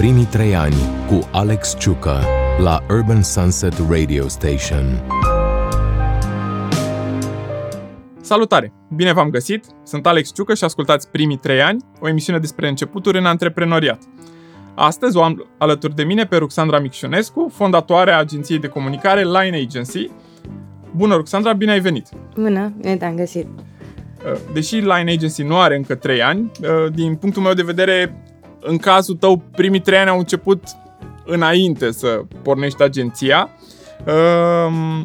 Primii trei ani cu Alex Ciucă la Urban Sunset Radio Station. Salutare! Bine v-am găsit! Sunt Alex Ciucă și ascultați Primii trei ani, o emisiune despre începuturi în antreprenoriat. Astăzi o am alături de mine pe Ruxandra Micșunescu, fondatoarea agenției de comunicare Line Agency. Bună, Ruxandra, bine ai venit! Bună, bine te-am găsit! Uh, deși Line Agency nu are încă 3 ani, uh, din punctul meu de vedere, în cazul tău, primii 3 ani au început înainte să pornești agenția. Uh,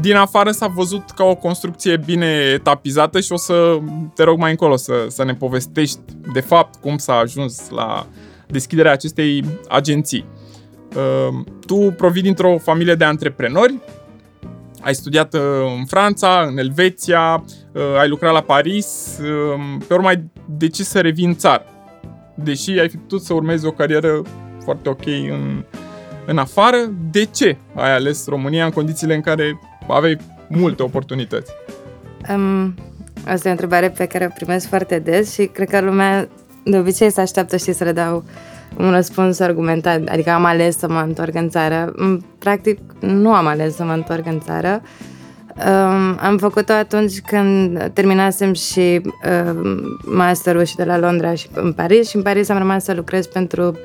din afară s-a văzut ca o construcție bine etapizată și o să te rog mai încolo să, să ne povestești de fapt cum s-a ajuns la deschiderea acestei agenții. Tu provii dintr-o familie de antreprenori, ai studiat în Franța, în Elveția, ai lucrat la Paris, pe urmă ai decis să revii în țară. Deși ai fi putut să urmezi o carieră foarte ok în, în afară, de ce ai ales România în condițiile în care aveai multe oportunități? Um, asta e o întrebare pe care o primesc foarte des și cred că lumea de obicei se așteaptă, și să le dau un răspuns argumentat, adică am ales să mă întorc în țară. Practic, nu am ales să mă întorc în țară. Um, am făcut-o atunci când terminasem și um, masterul și de la Londra și în Paris și în Paris am rămas să lucrez pentru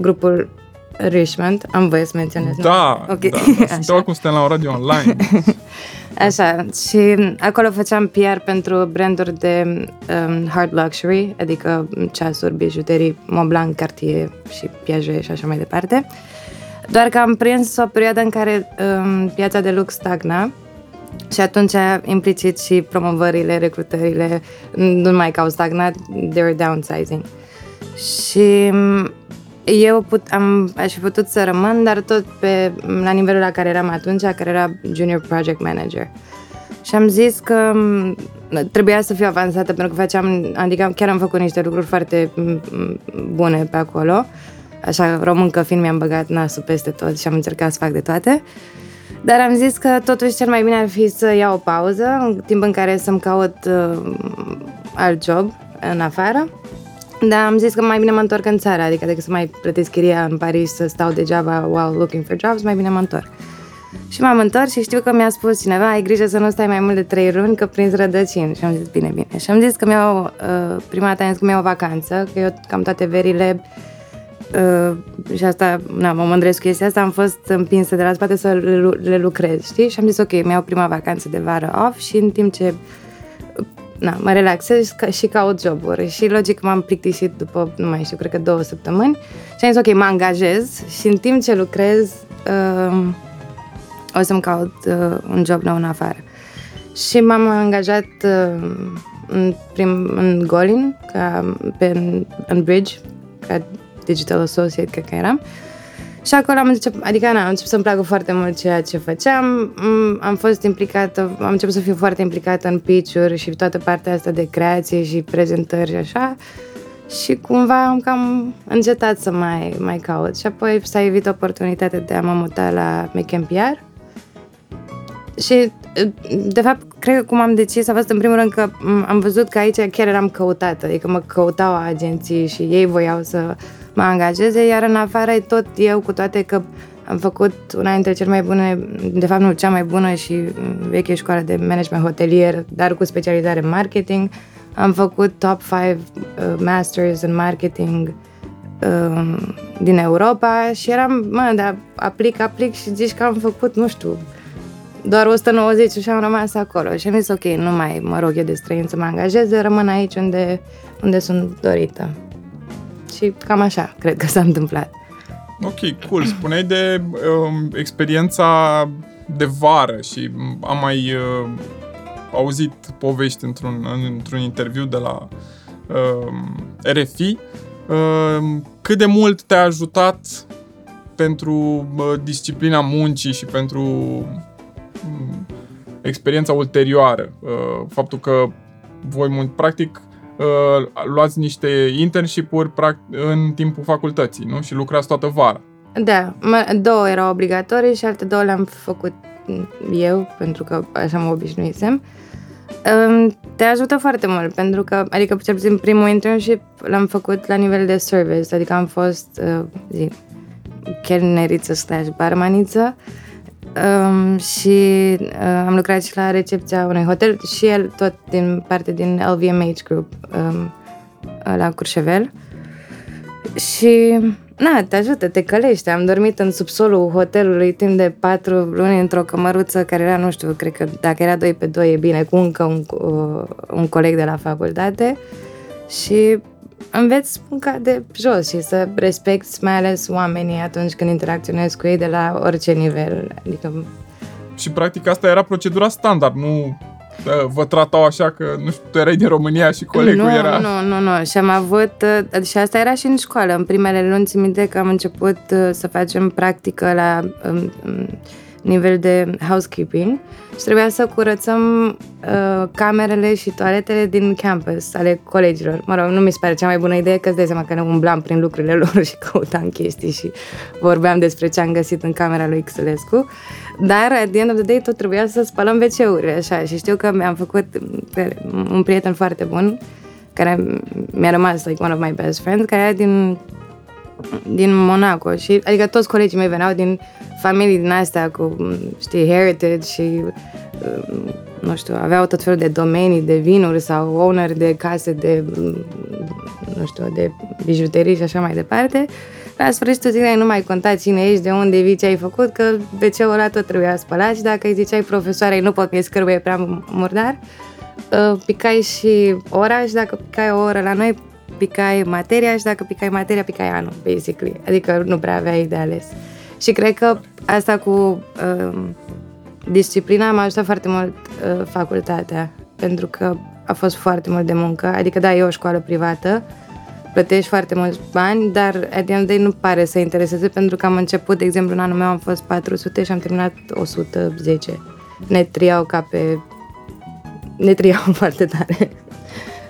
grupul Richmond. Am voie să menționez, Da, okay. da, da. Suntem acum suntem la o radio online. Așa, și acolo făceam PR pentru branduri de um, hard luxury, adică ceasuri, bijuterii, Montblanc, Cartier și Piaget și așa mai departe. Doar că am prins o perioadă în care um, piața de lux stagna și atunci implicit și promovările, recrutările, nu mai că au stagnat, they were downsizing. Și eu put, am, aș fi putut să rămân, dar tot pe, la nivelul la care eram atunci, care era Junior Project Manager. Și am zis că trebuia să fiu avansată pentru că făceam, adică chiar am făcut niște lucruri foarte bune pe acolo. Așa, româncă fiind, mi-am băgat nasul peste tot și am încercat să fac de toate. Dar am zis că totuși cel mai bine ar fi să iau o pauză, în timp în care să-mi caut uh, alt job în afară da, am zis că mai bine mă întorc în țară, adică decât să mai plătesc chiria în Paris, să stau degeaba while looking for jobs, mai bine mă întorc. Și m-am întors și știu că mi-a spus cineva, ai grijă să nu stai mai mult de trei luni, că prinzi rădăcini. Și am zis, bine, bine. Și am zis că mi-au, uh, prima dată am zis că mi-au o vacanță, că eu cam toate verile Uh, și asta, na, mă mândresc cu chestia asta, am fost împinsă de la spate să le, le lucrez, știi? Și am zis, ok, mi-au prima vacanță de vară off și în timp ce na, mă relaxez și caut joburi. Și logic m-am plictisit după, nu mai știu, cred că două săptămâni și am zis, ok, mă angajez și în timp ce lucrez uh, o să-mi caut uh, un job nou în afară. Și m-am angajat uh, în, prim, în Golin, ca, pe, în, în Bridge, ca digital associate, cred că eram. Uh, și acolo am început, adică na, am început să-mi placă foarte mult ceea ce făceam. Mm, am fost implicată, am început să fiu foarte implicată în pitch-uri și toată partea asta de creație și prezentări și așa. Și cumva am cam încetat să mai, mai caut. Și apoi s-a evit oportunitatea de a mă muta la McMPR. Și, de fapt, cred că cum am decis a fost în primul rând că am văzut că aici chiar eram căutată, adică mă căutau agenții și ei voiau să mă angajeze, iar în afară e tot eu, cu toate că am făcut una dintre cele mai bune, de fapt nu cea mai bună și veche școală de management hotelier, dar cu specializare în marketing. Am făcut top 5 uh, masters în marketing uh, din Europa și eram, mă, dar aplic, aplic și zici că am făcut, nu știu, doar 190 și am rămas acolo. Și am zis, ok, nu mai mă rog eu de străin să mă angajeze, rămân aici unde, unde sunt dorită. Și cam așa, cred că s-a întâmplat. Ok, cool. Spuneai de um, experiența de vară și am mai uh, auzit povești într-un, într-un interviu de la uh, RFI. Uh, cât de mult te-a ajutat pentru uh, disciplina muncii și pentru uh, experiența ulterioară? Uh, faptul că voi, practic, uh, luați niște internship-uri în timpul facultății, nu? Și lucrați toată vara. Da, două erau obligatorii și alte două le-am făcut eu, pentru că așa mă obișnuisem. Um, te ajută foarte mult, pentru că, adică, cel puțin primul internship l-am făcut la nivel de service, adică am fost, uh, zi, chelneriță slash barmaniță um, și uh, am lucrat și la recepția unui hotel și el tot din parte din LVMH Group um, la Curșevel. Și Na, te ajută, te călește. Am dormit în subsolul hotelului timp de patru luni într-o cămăruță care era, nu știu, cred că dacă era 2 pe 2 e bine, cu încă un, uh, un coleg de la facultate și înveți munca de jos și să respecti mai ales oamenii atunci când interacționezi cu ei de la orice nivel. Adică... Și practic asta era procedura standard, nu vă tratau așa că, nu știu, tu erai din România și colegul nu, era... Nu, nu, nu. Și am avut... Uh, și asta era și în școală. În primele luni, țin minte că am început uh, să facem practică la um, um, nivel de housekeeping și trebuia să curățăm uh, camerele și toaletele din campus ale colegilor. Mă rog, nu mi se pare cea mai bună idee că îți dai seama că ne umblam prin lucrurile lor și căutam chestii și vorbeam despre ce am găsit în camera lui Xulescu. Dar, at the end of the day, tot trebuia să spălăm wc așa. Și știu că mi-am făcut un prieten foarte bun, care mi-a rămas, like, one of my best friends, care era din din Monaco și adică toți colegii mei veneau din familii din astea cu, știi, heritage și nu știu, aveau tot felul de domenii de vinuri sau owner de case de nu știu, de bijuterii și așa mai departe. La sfârșitul zilei nu mai conta cine ești, de unde vii, ce ai făcut, că WC-ul ăla tot trebuia spălat și dacă îi ziceai profesoarei nu pot că e scârbă, prea murdar, uh, picai și ora și dacă picai o oră la noi, picai materia și dacă picai materia, picai anul, basically. Adică nu prea aveai de ales. Și cred că asta cu uh, disciplina m-a ajutat foarte mult uh, facultatea, pentru că a fost foarte mult de muncă. Adică, da, e o școală privată, plătești foarte mulți bani, dar at the end day nu pare să intereseze pentru că am început, de exemplu, în anul meu am fost 400 și am terminat 110. Ne triau ca pe... Ne triau foarte tare.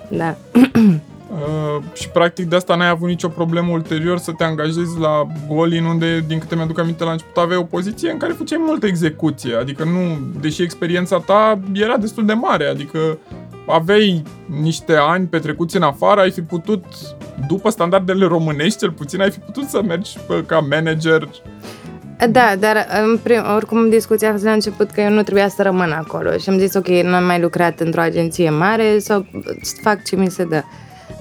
da. Uh, și practic de asta n-ai avut nicio problemă ulterior să te angajezi la Golin, unde, din câte mi-aduc aminte, la început aveai o poziție în care făceai multă execuție. Adică nu, deși experiența ta era destul de mare, adică aveai niște ani petrecuți în afară, ai fi putut, după standardele românești, cel puțin, ai fi putut să mergi ca manager da, dar în prim, oricum discuția a fost la început că eu nu trebuia să rămân acolo și am zis ok, nu am mai lucrat într-o agenție mare sau fac ce mi se dă.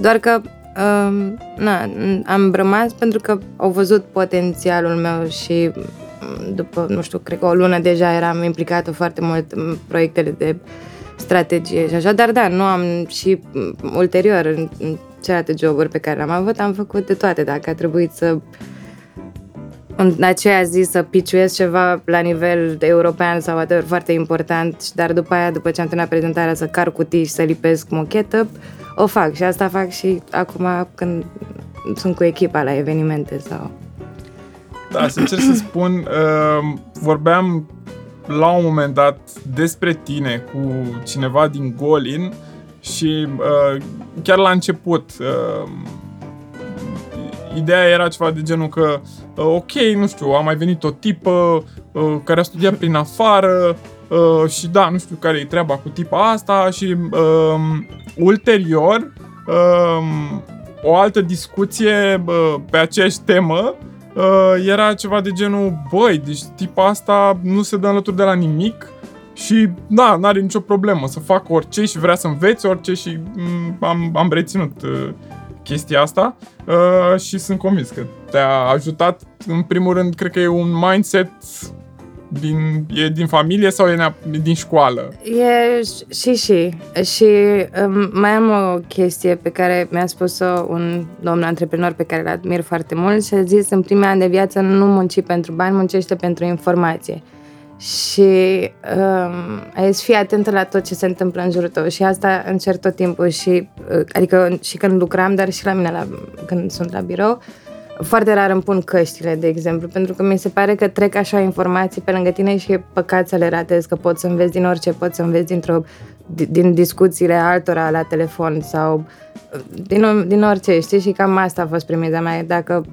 Doar că um, na, am rămas pentru că au văzut potențialul meu și după, nu știu, cred că o lună deja eram implicată foarte mult în proiectele de strategie și așa, dar da, nu am și ulterior în, în celelalte joburi pe care le-am avut, am făcut de toate, dacă a trebuit să în aceea zi să piciuiesc ceva la nivel european sau whatever, foarte important, dar după aia, după ce am terminat prezentarea, să car cutii și să lipesc mochetă, o fac și asta fac și acum când sunt cu echipa la evenimente sau... Da, sincer să spun, uh, vorbeam la un moment dat despre tine cu cineva din Golin și uh, chiar la început uh, ideea era ceva de genul că uh, ok, nu știu, a mai venit o tipă uh, care a studiat prin afară uh, și da, nu știu care e treaba cu tipa asta și uh, ulterior uh, o altă discuție uh, pe aceeași temă uh, era ceva de genul, băi, deci tipa asta nu se dă înlături de la nimic și da, n-are nicio problemă să facă orice și vrea să înveți orice și mm, am, am reținut uh, chestia asta uh, și sunt convins că te-a ajutat, în primul rând, cred că e un mindset din, e din familie sau e din școală? E și și. Și um, mai am o chestie pe care mi-a spus-o un domn antreprenor pe care îl admir foarte mult și a zis în primii ani de viață nu munci pentru bani, muncește pentru informație. Și um, ai să fii atentă la tot ce se întâmplă în jurul tău și asta încerc tot timpul și uh, adică și când lucram, dar și la mine la, când sunt la birou, uh, foarte rar îmi pun căștile, de exemplu, pentru că mi se pare că trec așa informații pe lângă tine și e păcat să le ratezi, că poți să înveți din orice, poți să înveți dintr-o, din discuțiile altora la telefon sau din, din orice, știi? Și cam asta a fost premiza mea. Dacă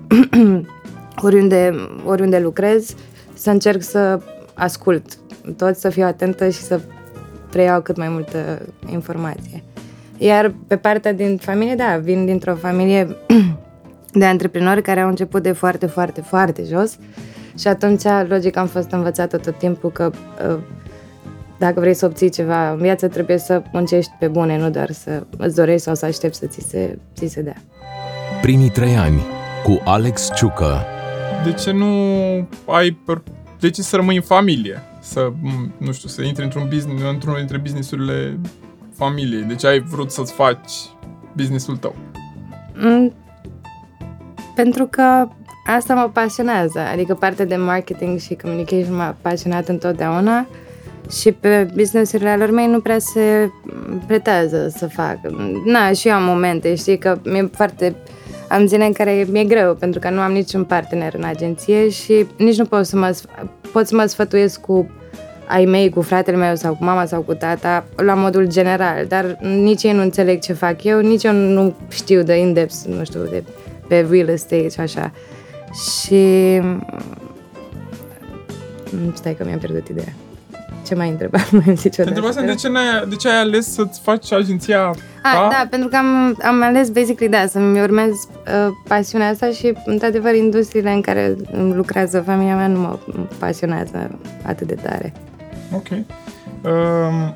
oriunde, oriunde lucrez, să încerc să ascult tot, să fiu atentă și să preiau cât mai multă informație. Iar pe partea din familie, da, vin dintr-o familie de antreprenori care au început de foarte, foarte, foarte jos și atunci, logic, am fost învățată tot timpul că uh, dacă vrei să obții ceva în viață, trebuie să muncești pe bune, nu doar să îți dorești sau să aștepți să ți se, ți se dea. Primii trei ani cu Alex Ciucă. De ce nu ai... De ce să rămâi în familie? Să, nu știu, să intri într-un business, într-unul dintre businessurile familiei. De ce ai vrut să-ți faci businessul tău? Mm, pentru că asta mă pasionează, adică partea de marketing și communication m-a pasionat întotdeauna și pe businessurile lor mei nu prea se pretează să fac. Na, și eu am momente, știi, că mi-e foarte... Am zile în care mi-e greu, pentru că nu am niciun partener în agenție și nici nu pot să mă, pot să mă sfătuiesc cu ai mei, cu fratele meu sau cu mama sau cu tata, la modul general, dar nici ei nu înțeleg ce fac eu, nici eu nu știu de in nu știu, de pe real estate și așa. Și... Stai că mi-am pierdut ideea. Ce mai întreba? Nu am zis Te de ce, n-ai, de ce ai ales să-ți faci agenția A, ta? da, pentru că am, am ales, basically, da, să-mi urmez uh, pasiunea asta și, într-adevăr, industriile în care lucrează familia mea nu mă pasionează atât de tare. Ok. Um,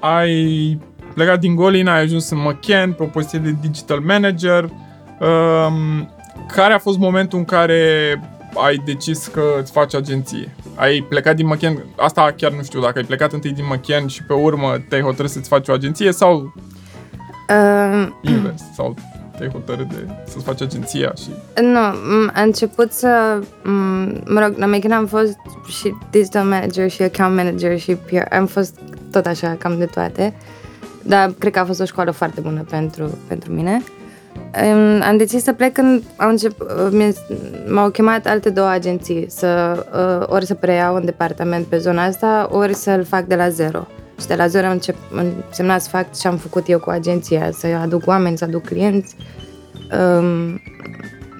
ai plecat din Golin, ai ajuns în McKen pe o poziție de digital manager. Um, care a fost momentul în care ai decis că îți faci agenție? Ai plecat din McKen, asta chiar nu știu, dacă ai plecat întâi din McKen și pe urmă te-ai hotărât să-ți faci o agenție sau uh, invers, sau te-ai hotărât de să-ți faci agenția și... Nu, am început să... Mă rog, la McKen am fost și digital manager și account manager și PR, am fost tot așa, cam de toate. Dar cred că a fost o școală foarte bună pentru, pentru mine. Am decis să plec când au încep, m-au chemat alte două agenții, să, uh, ori să preiau un departament pe zona asta, ori să-l fac de la zero. Și de la zero am încep, însemna să fac ce am făcut eu cu agenția, să aduc oameni, să aduc clienți. Um,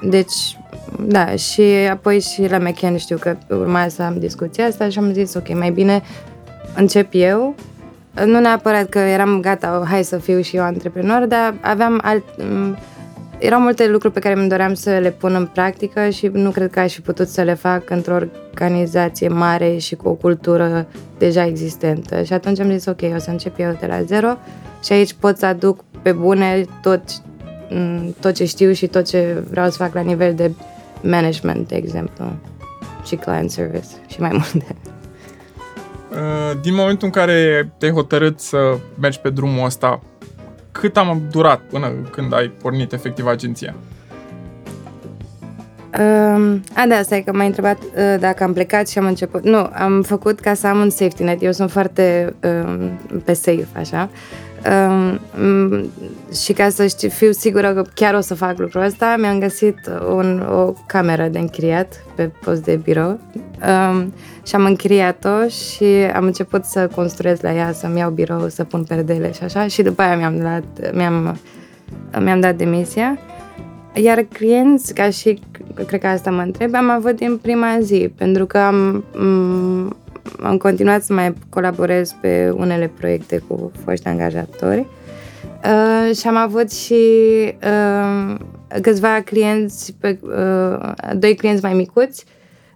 deci, da, și apoi și la McKen știu că urma să am discuția asta și am zis, ok, mai bine încep eu nu neapărat că eram gata, hai să fiu și eu antreprenor, dar aveam alt... Erau multe lucruri pe care îmi doream să le pun în practică și nu cred că aș fi putut să le fac într-o organizație mare și cu o cultură deja existentă. Și atunci am zis, ok, o să încep eu de la zero și aici pot să aduc pe bune tot, tot ce știu și tot ce vreau să fac la nivel de management, de exemplu, și client service și mai multe. Uh, din momentul în care te-ai hotărât să mergi pe drumul ăsta, cât am durat până când ai pornit efectiv agenția? Uh, a, da, stai că m-ai întrebat uh, dacă am plecat și am început. Nu, am făcut ca să am un safety net. Eu sunt foarte uh, pe safe, așa. Um, și ca să știu, fiu sigură că chiar o să fac lucrul ăsta, mi-am găsit un, o cameră de închiriat pe post de birou um, și am închiriat-o și am început să construiesc la ea, să-mi iau birou, să pun perdele și așa și după aia mi-am dat, mi-am, mi-am dat demisia. Iar clienți, ca și, cred că asta mă întreb, am avut din prima zi, pentru că am, am continuat să mai colaborez pe unele proiecte cu foști angajatori uh, și am avut și uh, câțiva clienți, pe, uh, doi clienți mai micuți,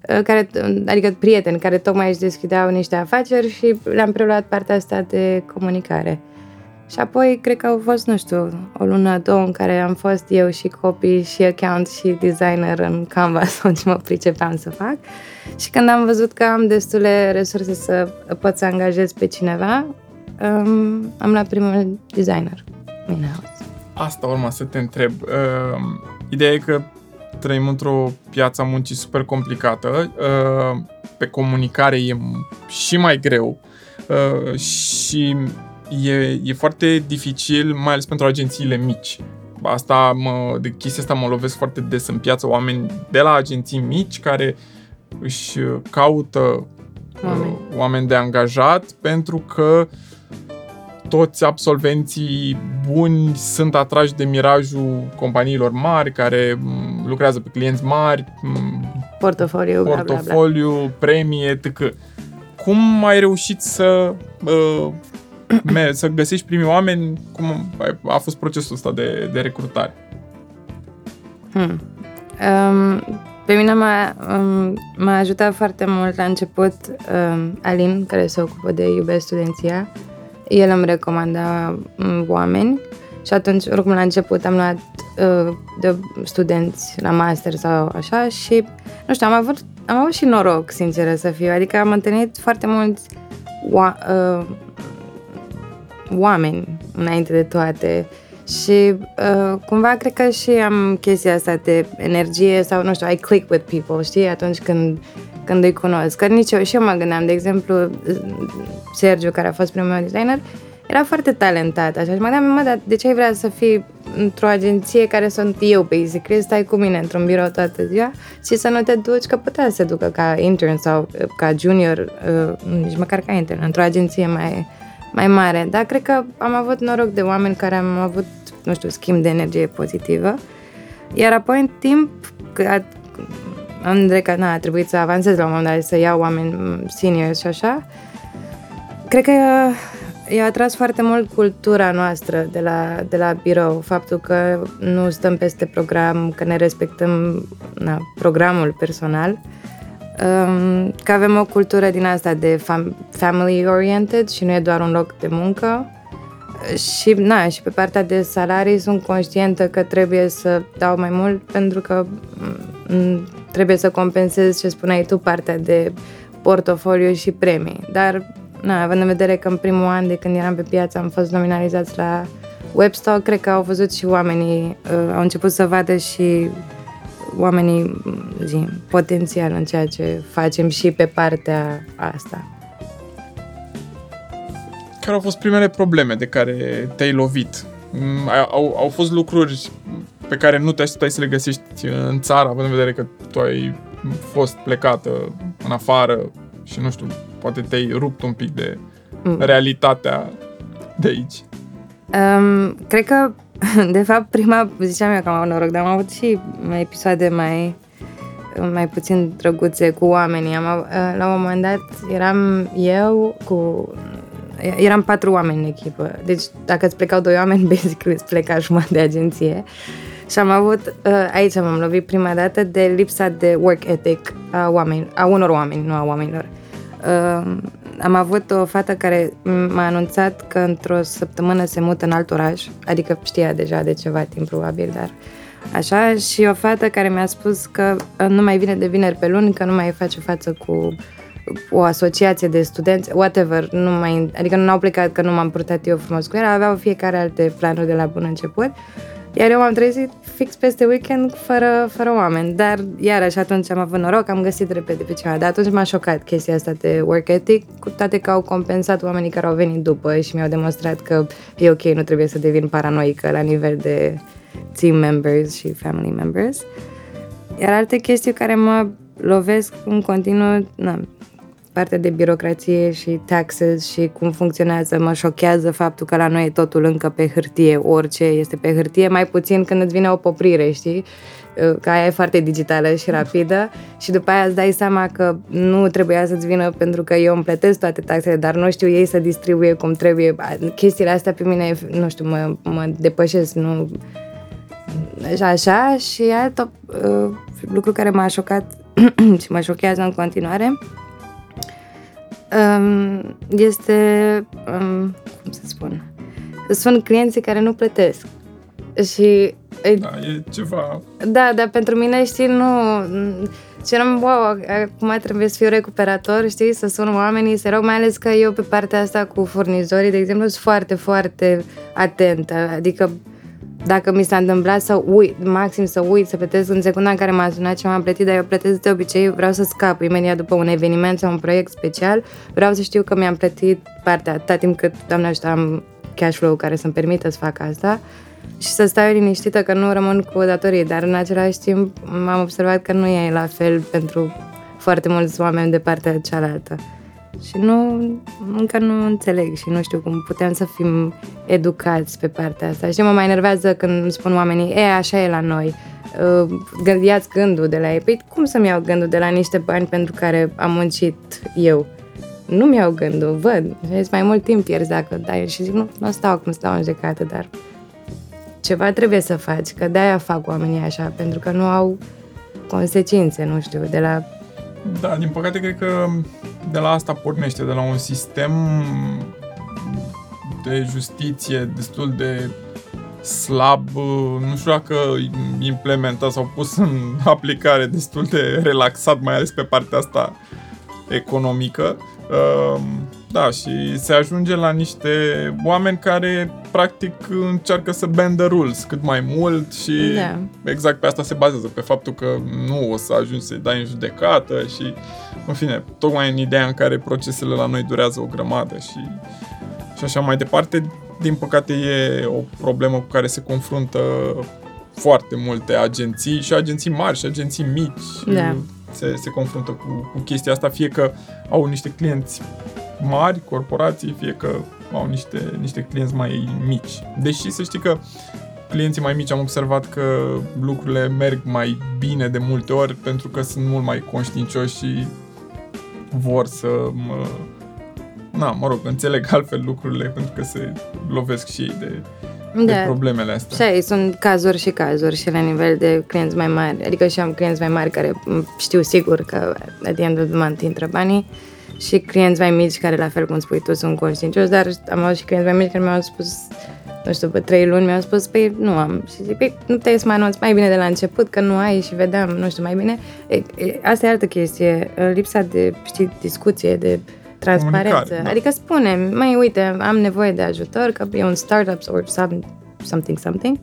uh, care, adică prieteni care tocmai își deschideau niște afaceri și le-am preluat partea asta de comunicare. Și apoi, cred că au fost, nu știu, o lună, două în care am fost eu și copii și account și designer în Canva sau ce mă pricepeam să fac. Și când am văzut că am destule resurse să pot să angajez pe cineva, um, am luat primul designer in-house. Asta urma să te întreb. Uh, ideea e că trăim într-o piață a muncii super complicată. Uh, pe comunicare e și mai greu. Uh, și e, e foarte dificil, mai ales pentru agențiile mici. Asta mă, de chestia asta mă lovesc foarte des în piață, oameni de la agenții mici care își caută oameni, uh, oameni de angajat pentru că toți absolvenții buni sunt atrași de mirajul companiilor mari care mm, lucrează pe clienți mari, mm, portofoliu, portofoliu bla, bla, bla. premie, etc. Cum ai reușit să uh, me- să găsești primii oameni? Cum a fost procesul ăsta de, de recrutare? Hmm. Um, pe mine m-a, um, m-a ajutat foarte mult la început um, Alin, care se ocupă de Iubesc Studenția. El îmi recomanda um, oameni și atunci, oricum la început am luat uh, de studenți la master sau așa și, nu știu, am avut, am avut și noroc, sincer să fiu. Adică am întâlnit foarte mulți oa- uh, oameni înainte de toate și uh, cumva cred că și am chestia asta de energie sau, nu știu, I click with people, știi, atunci când, când îi cunosc. Că nici eu, și eu mă gândeam, de exemplu, Sergiu, care a fost primul meu designer, era foarte talentat, așa, și mă gândeam, mă, dar de ce ai vrea să fii într-o agenție care sunt eu, basically, stai cu mine într-un birou toată ziua și să nu te duci, că putea să se ducă ca intern sau uh, ca junior, uh, nici măcar ca intern, într-o agenție mai, mai mare. Dar cred că am avut noroc de oameni care am avut, nu știu, schimb de energie pozitivă. Iar apoi, în timp, că am că na, a trebuit să avansez la un moment dat, să iau oameni seniors și așa, cred că i-a atras foarte mult cultura noastră de la, de la birou, faptul că nu stăm peste program, că ne respectăm na, programul personal, um, că avem o cultură din asta de fam- family-oriented și nu e doar un loc de muncă. Și, na, și pe partea de salarii sunt conștientă că trebuie să dau mai mult pentru că m- trebuie să compensez ce spuneai tu, partea de portofoliu și premii. Dar na, având în vedere că în primul an de când eram pe piață am fost nominalizați la Webstock, cred că au văzut și oamenii, uh, au început să vadă și oamenii zi, potențial în ceea ce facem și pe partea asta. Care au fost primele probleme de care te-ai lovit? Mm, au, au fost lucruri pe care nu te așteptai să le găsești în țară, având în vedere că tu ai fost plecată în afară și nu știu, poate te-ai rupt un pic de mm. realitatea de aici. Um, cred că, de fapt, prima, ziceam eu că am avut noroc, dar am avut și episoade mai mai puțin drăguțe cu oamenii. Am, uh, la un moment dat eram eu cu... Eram patru oameni în echipă. Deci dacă îți plecau doi oameni, basically îți pleca jumătate de agenție. Și am avut, uh, aici m-am lovit prima dată de lipsa de work ethic a, oameni, a unor oameni, nu a oamenilor. Uh, am avut o fată care m-a anunțat că într-o săptămână se mută în alt oraș, adică știa deja de ceva timp probabil, dar așa, și o fată care mi-a spus că uh, nu mai vine de vineri pe luni, că nu mai face față cu o asociație de studenți, whatever, nu mai, adică nu au plecat că nu m-am purtat eu frumos cu el, aveau fiecare alte planuri de la bun început iar eu m-am trezit fix peste weekend fără, fără oameni. Dar iarăși atunci am avut noroc, am găsit repede pe ceva. Dar atunci m-a șocat chestia asta de work ethic, cu toate că au compensat oamenii care au venit după și mi-au demonstrat că e ok, nu trebuie să devin paranoică la nivel de team members și family members. Iar alte chestii care mă lovesc în continuu, na, partea de birocrație și taxes și cum funcționează, mă șochează faptul că la noi e totul încă pe hârtie, orice este pe hârtie, mai puțin când îți vine o poprire, știi? Că aia e foarte digitală și rapidă și după aia îți dai seama că nu trebuia să-ți vină pentru că eu îmi plătesc toate taxele, dar nu știu ei să distribuie cum trebuie. Chestiile astea pe mine, nu știu, mă, mă depășesc, nu... Așa, și alt uh, lucru care m-a șocat și mă șochează în continuare um, este, um, cum să spun, sunt clienții care nu plătesc. Și da, e ceva... Da, dar pentru mine, știi, nu... Și eram, wow, acum trebuie să fiu recuperator, știi, să sun oamenii, să rog, mai ales că eu pe partea asta cu furnizorii, de exemplu, sunt foarte, foarte atentă. Adică dacă mi s-a întâmplat să uit, maxim să uit, să plătesc în secunda în care m-a sunat și m-am plătit, dar eu plătesc de obicei, vreau să scap imediat după un eveniment sau un proiect special, vreau să știu că mi-am plătit partea atâta timp cât, doamne ajută, am cash flow care să-mi permită să fac asta. Și să stau liniștită că nu rămân cu datorii, dar în același timp m-am observat că nu e la fel pentru foarte mulți oameni de partea cealaltă și nu, încă nu înțeleg și nu știu cum putem să fim educați pe partea asta. Și mă mai enervează când spun oamenii, e, așa e la noi, uh, ia gândul de la ei. Păi cum să-mi iau gândul de la niște bani pentru care am muncit eu? nu-mi iau gândul, văd. Și mai mult timp pierzi dacă dai. Și zic, nu, nu stau cum stau în judecată, dar ceva trebuie să faci, că de-aia fac oamenii așa, pentru că nu au consecințe, nu știu, de la... Da, din păcate cred că de la asta pornește, de la un sistem de justiție destul de slab, nu știu dacă implementat sau pus în aplicare destul de relaxat, mai ales pe partea asta economică. Ehm, da, și se ajunge la niște oameni care practic încearcă să bend the rules cât mai mult și Da. exact pe asta se bazează, pe faptul că nu o să ajungi să-i dai în judecată și, în fine, tocmai în ideea în care procesele la noi durează o grămadă și, și așa mai departe, din păcate e o problemă cu care se confruntă foarte multe agenții și agenții mari și agenții mici Da. se, se confruntă cu, cu chestia asta, fie că au niște clienți mari, corporații, fie că au niște, niște clienți mai mici. Deși să știi că clienții mai mici am observat că lucrurile merg mai bine de multe ori pentru că sunt mult mai conștiincioși și vor să mă, na, mă rog, înțeleg altfel lucrurile pentru că se lovesc și ei de, de Da. problemele astea. Și aici sunt cazuri și cazuri și la nivel de clienți mai mari. Adică și am clienți mai mari care m, știu sigur că at the end of the month intră banii și clienți mai mici care, la fel cum spui tu, sunt conștiincioși, dar am avut și clienți mai mici care mi-au spus, nu știu, pe trei luni mi-au spus, păi nu am. Și zic, păi nu te să mă anunți mai bine de la început, că nu ai și vedeam, nu știu, mai bine. E, e, asta e altă chestie, lipsa de, știi, discuție, de transparență. Comunicare, da. Adică spune, mai uite, am nevoie de ajutor, că e un startup or some, something, something.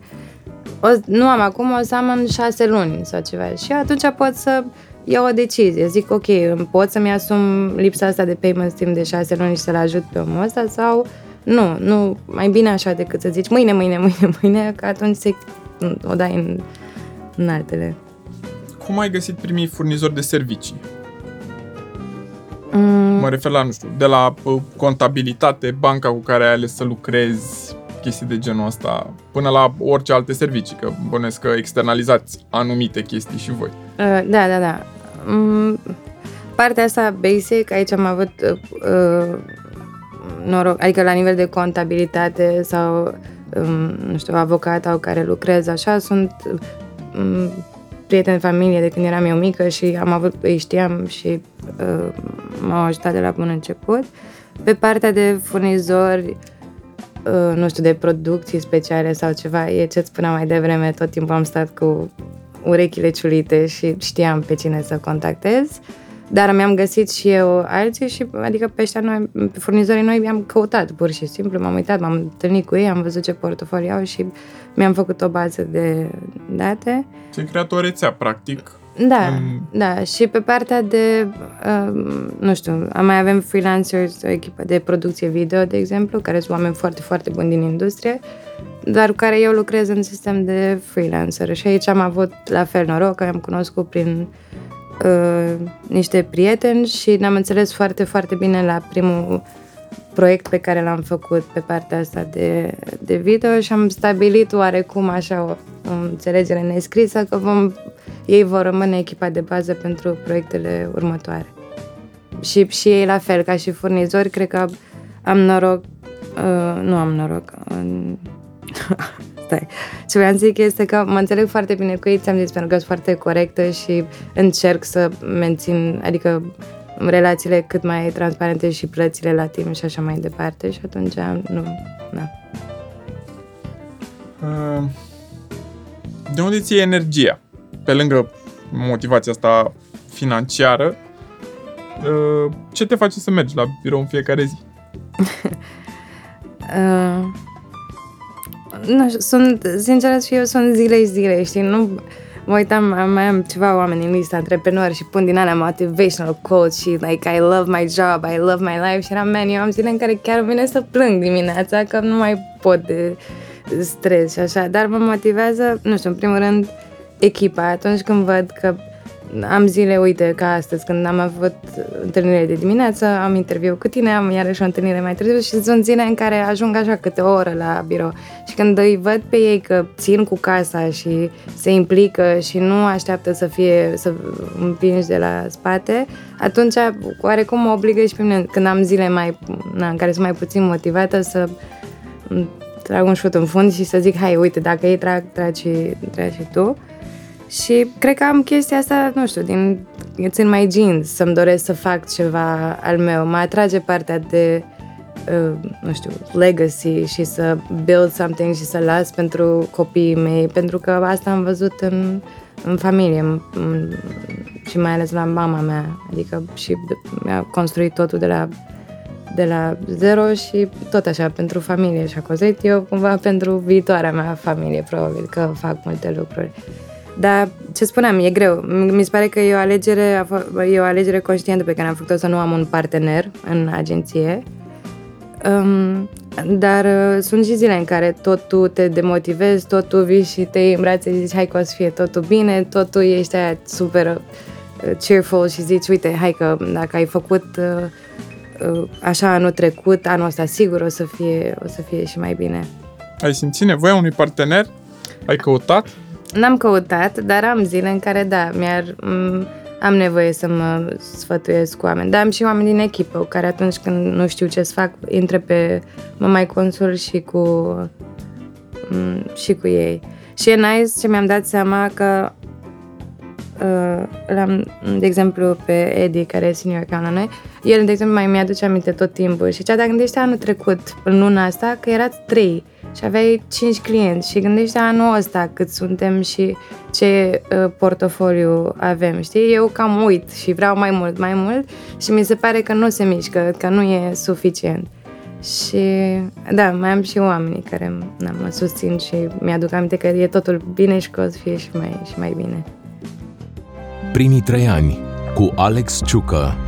O, nu am acum, o să am în șase luni sau ceva. Și atunci pot să iau o decizie. Zic, ok, pot să-mi asum lipsa asta de payment timp de șase luni și să-l ajut pe omul ăsta sau nu, nu, mai bine așa decât să zici mâine, mâine, mâine, mâine, că atunci se, o dai în, în altele. Cum ai găsit primii furnizori de servicii? Mm, Mă refer la, nu știu, de la uh, contabilitate, banca cu care ai ales să lucrezi, chestii de genul ăsta, până la orice alte servicii, că bănesc că externalizați anumite chestii și voi. Uh, da, da, da. Mm, partea asta basic, aici am avut uh, uh, noroc, adică la nivel de contabilitate sau, um, nu știu, avocat sau care lucrez așa, sunt um, prieteni de familie de când eram eu mică și am avut, îi știam și uh, m-au ajutat de la bun început. Pe partea de furnizori, uh, nu știu, de producții speciale sau ceva, e ce-ți spuneam mai devreme, tot timpul am stat cu urechile ciulite și știam pe cine să contactez. Dar mi-am găsit și eu alții și, adică pe ăștia noi, pe furnizorii noi i-am căutat pur și simplu, m-am uitat, m-am întâlnit cu ei, am văzut ce portofoliu au și mi-am făcut o bază de date. Ți-ai creat o rețea, practic. Da, În- da, și pe partea de, uh, nu știu, mai avem freelancers, o echipă de producție video, de exemplu, care sunt oameni foarte, foarte buni din industrie, dar cu care eu lucrez în sistem de freelancer. Și aici am avut la fel noroc, că am cunoscut prin uh, niște prieteni și ne-am înțeles foarte, foarte bine la primul proiect pe care l-am făcut pe partea asta de, de video și am stabilit oarecum așa o, o înțelegere nescrisă că vom, ei vor rămâne echipa de bază pentru proiectele următoare. Și, și ei la fel, ca și furnizori, cred că am noroc, uh, nu am noroc, uh, stai, ce vreau să zic este că mă înțeleg foarte bine cu ei, ți-am zis, pentru că sunt foarte corectă și încerc să mențin, adică relațiile cât mai transparente și plățile la timp și așa mai departe și atunci nu, da. Uh, De unde ți energia? Pe lângă motivația asta financiară, uh, ce te face să mergi la birou în fiecare zi? Uh, nu știu, sunt, sincer să fiu, sunt zile și zile, știi, nu... Mă uitam, am- mai am ceva oameni în lista antreprenori și pun din alea motivational quotes și like I love my job, I love my life și eram, man, eu am zile în care chiar îmi vine să plâng dimineața că nu mai pot de stres și așa, dar mă motivează, nu știu, în primul rând echipa, atunci când văd că am zile, uite, ca astăzi, când am avut întâlnire de dimineață, am interviu cu tine, am iarăși o întâlnire mai târziu și sunt zile în care ajung așa câte o oră la birou. Și când îi văd pe ei că țin cu casa și se implică și nu așteaptă să fie, să împingi de la spate, atunci oarecum mă obligă și pe mine, când am zile mai, na, în care sunt mai puțin motivată, să trag un șut în fund și să zic, hai, uite, dacă ei trag, tragi, tragi și tu. Și cred că am chestia asta, nu știu, din, țin mai jeans, să-mi doresc să fac ceva al meu. Mă atrage partea de, uh, nu știu, legacy și să build something și să las pentru copiii mei, pentru că asta am văzut în, în familie în, în, și mai ales la mama mea. Adică și mi-a construit totul de la de la zero și tot așa pentru familie și a construit eu cumva pentru viitoarea mea familie, probabil că fac multe lucruri. Dar ce spuneam, e greu. Mi se pare că e o alegere, e o alegere conștientă pe care am făcut-o să nu am un partener în agenție. Um, dar uh, sunt și zile în care tot tu te demotivezi, tot tu vii și te în brațe și zici hai că o să fie totul bine, tot tu ești aia super uh, cheerful și zici uite, hai că dacă ai făcut uh, uh, așa anul trecut, anul ăsta sigur o să fie, o să fie și mai bine. Ai simțit nevoia unui partener? Ai căutat? N-am căutat, dar am zile în care, da, mi-ar, m- am nevoie să mă sfătuiesc cu oameni. Dar am și oameni din echipă care atunci când nu știu ce să fac, intre pe, mă mai consul și cu, m- și cu ei. Și e nice ce mi-am dat seama că uh, l-am, de exemplu, pe Eddie, care e senior account la noi, el, de exemplu, mai mi-aduce aminte tot timpul și cea, dacă gândește anul trecut, în luna asta, că erați trei și aveai 5 clienți și gândește anul ăsta cât suntem și ce uh, portofoliu avem, știi? Eu cam uit și vreau mai mult, mai mult și mi se pare că nu se mișcă, că nu e suficient. Și da, mai am și oamenii care na, mă susțin și mi-aduc aminte că e totul bine și că o să fie și mai, și mai bine. Primii trei ani cu Alex Ciucă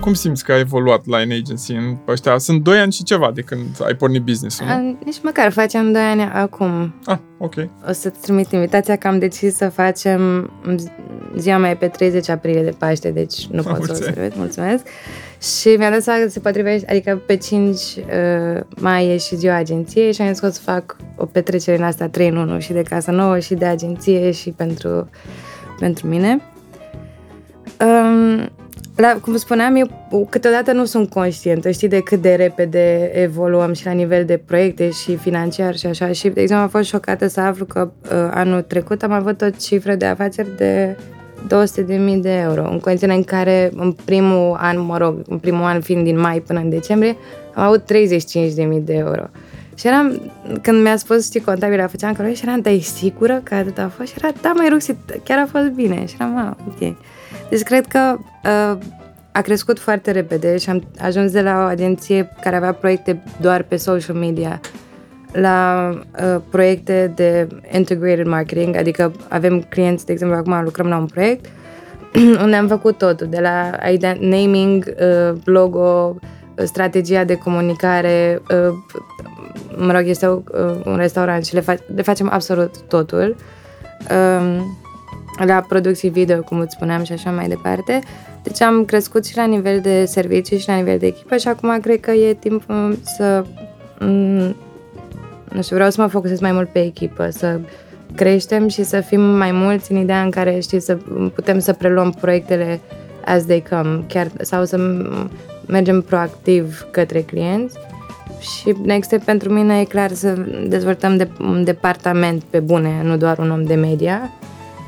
cum simți că ai evoluat la în agency în ăștia? Sunt 2 ani și ceva de când ai pornit business-ul, nu? Nici măcar facem 2 ani acum. Ah, ok. O să-ți trimit invitația că am decis să facem ziua mea pe 30 aprilie de Paște, deci nu pot să o servesc, mulțumesc. Și mi-am dat seama că se potrivește, adică pe 5 uh, mai e și ziua agenției și am zis că o să fac o petrecere în asta 3 în 1 și de casă nouă și de agenție și pentru, pentru mine. Um, la, cum spuneam, eu câteodată nu sunt conștientă, știi, de cât de repede evoluăm și la nivel de proiecte și financiar și așa. Și, de exemplu, am fost șocată să aflu că uh, anul trecut am avut o cifră de afaceri de 200.000 de euro, în condițiile în care în primul an, mă rog, în primul an fiind din mai până în decembrie, am avut 35.000 de euro. Și eram, când mi-a spus, știi, contabila, făceam calcul și eram, dar e sigură că atât a fost? Și era, da, mai Ruxi, chiar a fost bine. Și eram, ah, ok. Deci cred că uh, a crescut foarte repede și am ajuns de la o agenție care avea proiecte doar pe social media la uh, proiecte de integrated marketing, adică avem clienți, de exemplu, acum lucrăm la un proiect unde am făcut totul, de la naming, uh, logo, strategia de comunicare, uh, mă rog, este uh, un restaurant și le, fa- le facem absolut totul. Uh, la producții video, cum îți spuneam, și așa mai departe. Deci am crescut și la nivel de servicii și la nivel de echipă și acum cred că e timp să... Mm, nu știu, vreau să mă focusez mai mult pe echipă, să creștem și să fim mai mulți în ideea în care, știi, să putem să preluăm proiectele as they come, chiar, sau să mergem proactiv către clienți. Și next step pentru mine e clar să dezvoltăm de, un departament pe bune, nu doar un om de media,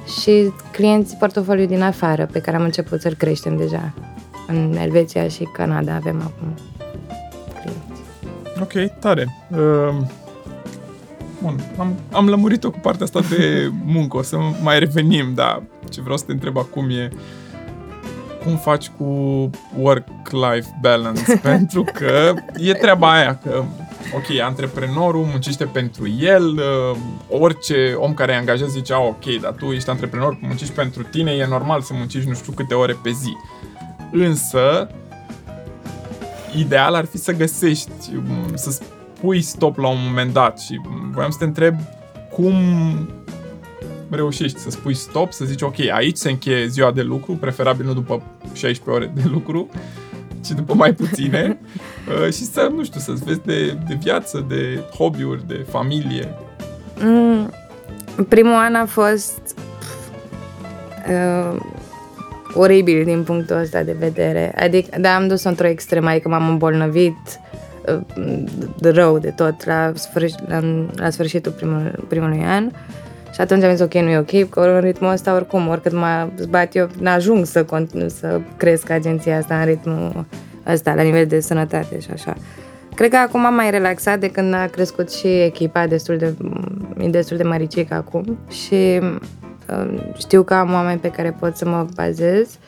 și clienți portofoliu din afară pe care am început să-l creștem deja. În Elveția și Canada avem acum clienți. Ok, tare. Uh, bun, am, am lămurit-o cu partea asta de muncă, o să mai revenim, dar ce vreau să te întreb acum e cum faci cu work-life balance? Pentru că e treaba aia, că ok, antreprenorul muncește pentru el, uh, orice om care e angajat zice, ah, ok, dar tu ești antreprenor, muncești pentru tine, e normal să muncești nu știu câte ore pe zi. Însă, ideal ar fi să găsești, um, să spui stop la un moment dat și voiam să te întreb cum reușești să spui stop, să zici ok, aici se încheie ziua de lucru, preferabil nu după 16 ore de lucru, ci după mai puține uh, și să, nu știu, să-ți vezi de, de viață, de hobby-uri, de familie. Mm, primul an a fost uh, oribil din punctul ăsta de vedere. Adică, da, am dus-o într-o extremă, adică m-am îmbolnăvit uh, de rău de tot la, sfârș- la, la sfârșitul primul, primului an. Și atunci am zis, ok, nu e ok, că în ritmul ăsta oricum, oricât mă zbat eu, n-ajung să, continu, să cresc agenția asta în ritmul ăsta, la nivel de sănătate și așa. Cred că acum am mai relaxat de când a crescut și echipa destul de, e destul de măricică acum și uh, știu că am oameni pe care pot să mă bazez.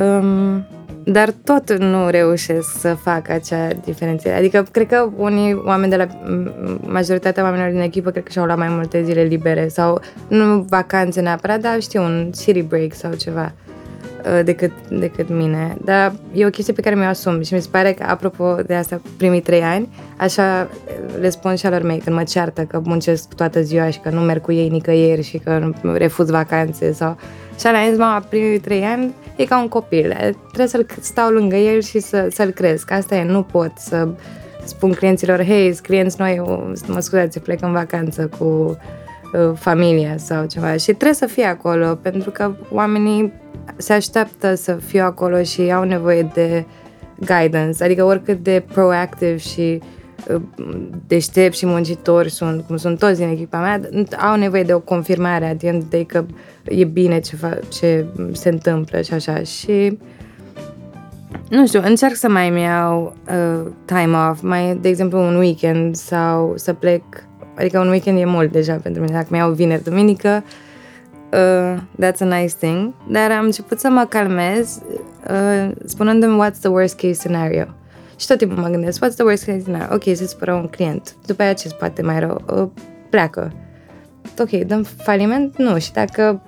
Um, dar tot nu reușesc să fac acea diferențiere. Adică, cred că unii oameni de la majoritatea oamenilor din echipă cred că și-au luat mai multe zile libere sau nu vacanțe neapărat, dar știu, un city break sau ceva uh, decât, decât mine. Dar e o chestie pe care mi-o asum și mi se pare că, apropo de asta, primii trei ani, așa le spun și alor mei când mă ceartă că muncesc toată ziua și că nu merg cu ei nicăieri și că refuz vacanțe sau... Și ala zis, mama, primii trei ani e ca un copil. Trebuie să-l stau lângă el și să, să-l cresc. Asta e, nu pot să spun clienților, hei, clienți noi, mă scuzați, plec în vacanță cu uh, familia sau ceva. Și trebuie să fie acolo, pentru că oamenii se așteaptă să fiu acolo și au nevoie de guidance, adică oricât de proactive și uh, deștept și muncitori sunt, cum sunt toți din echipa mea, au nevoie de o confirmare adică de că e bine ce, fa- ce se întâmplă și așa. Și nu știu, încerc să mai iau uh, time off, mai, de exemplu, un weekend sau să plec, adică un weekend e mult deja pentru mine, dacă mi-au vineri, duminică, uh, that's a nice thing, dar am început să mă calmez uh, spunându-mi what's the worst case scenario. Și tot timpul mă gândesc, what's the worst case scenario? Ok, se supără un client, după aceea ce poate mai rău? Uh, pleacă. Ok, dăm faliment? Nu. Și dacă